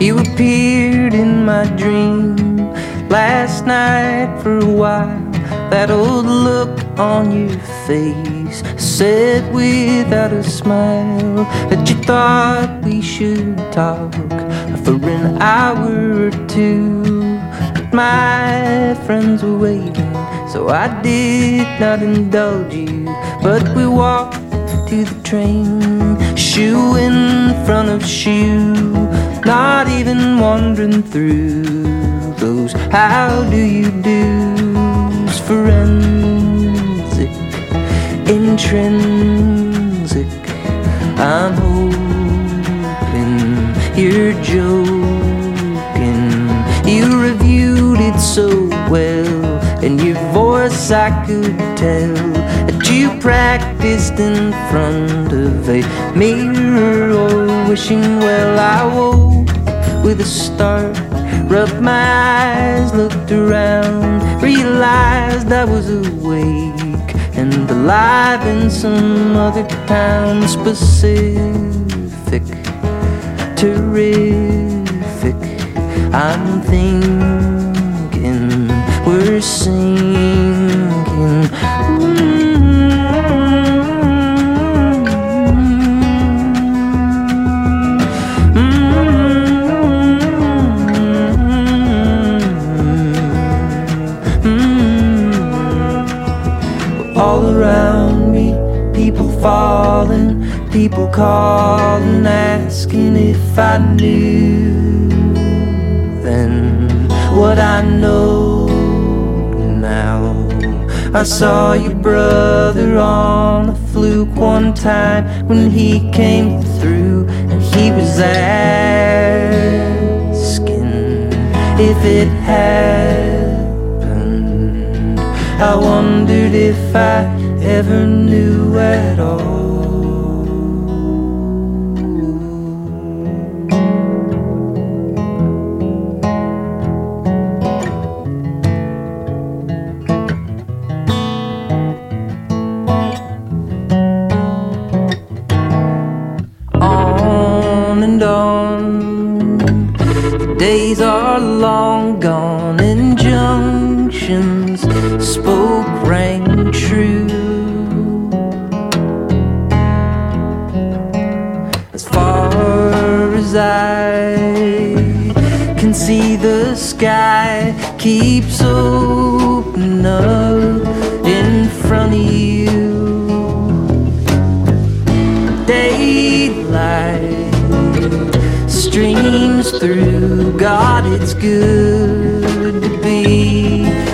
You appeared in my dream last night for a while. That old look on your face said without a smile that you thought we should talk for an hour or two. But my friends were waiting, so I did not indulge you. But we walked to the train, shoe in front of shoe, not even wandering through those how do you do's forensic, intrinsic. I'm hoping you're joking. You reviewed it so well, and your voice I could tell you practiced in front of a mirror or wishing well. I woke with a start, rubbed my eyes, looked around, realized I was awake and alive in some other town specific, terrific. I'm thinking we're sinking. All around me, people falling, people calling, asking if I knew then what I know now. I saw your brother on a fluke one time when he came through, and he was asking if it happened. I wondered if I ever knew at all. days are long gone, spoke rang true. As far as I can see, the sky keeps open up in front of you daylight streams through. God, it's good to be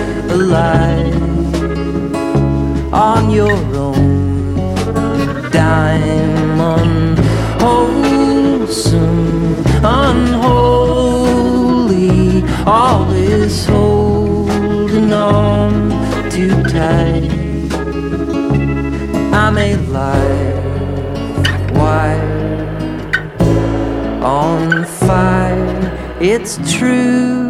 Liar wire on fire. It's true.